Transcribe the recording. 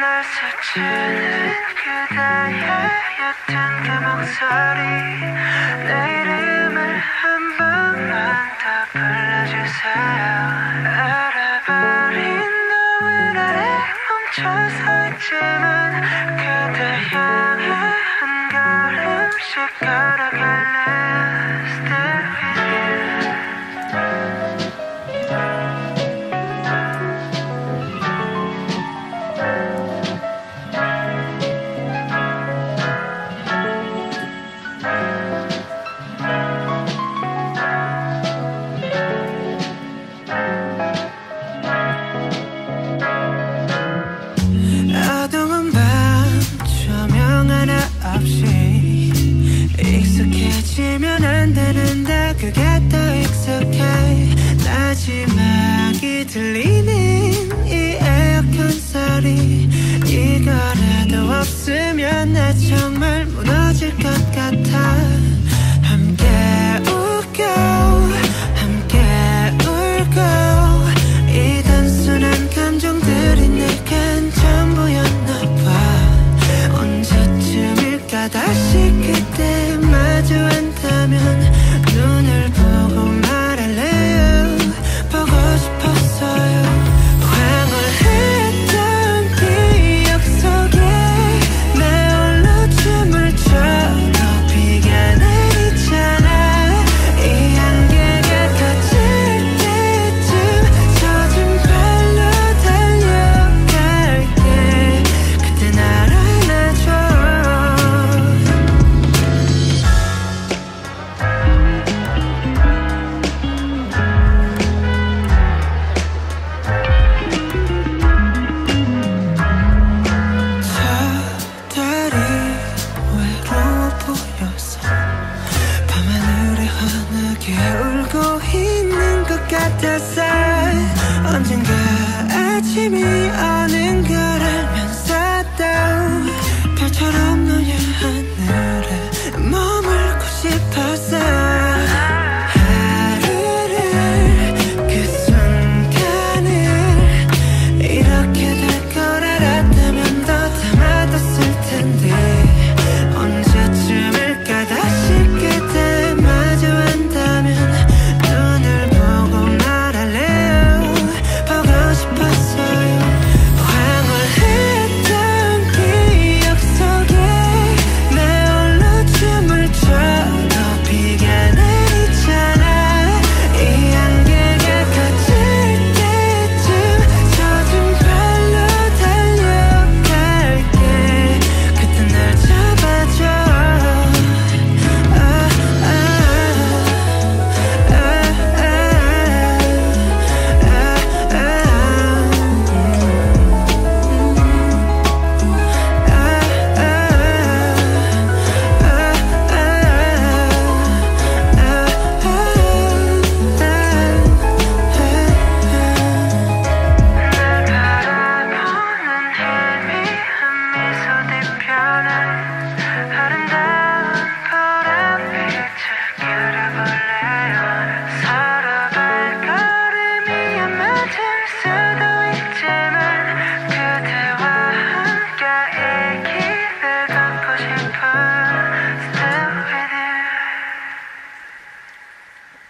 날 스치는 그대의 옅은 그 목소리. 내 이름을 한 번만 더 불러주세요 알아버린 너의 나를 멈춰서 있지만 그대 향해 한 걸음씩 걸어 놓치면 안 되는데 그게 더 익숙해. 마지막이 들리는 이 에어컨 소리. 이거라도 없으면 나 정말 무너질 것 같아. 함께 웃겨 함께 울고. 이 단순한 감정들이 내겐 전부였나 봐. 언제쯤일까 다시 그때. 가면